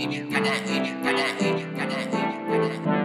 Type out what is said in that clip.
Gonna eat it, gonna eat it, gonna eat it, gonna eat.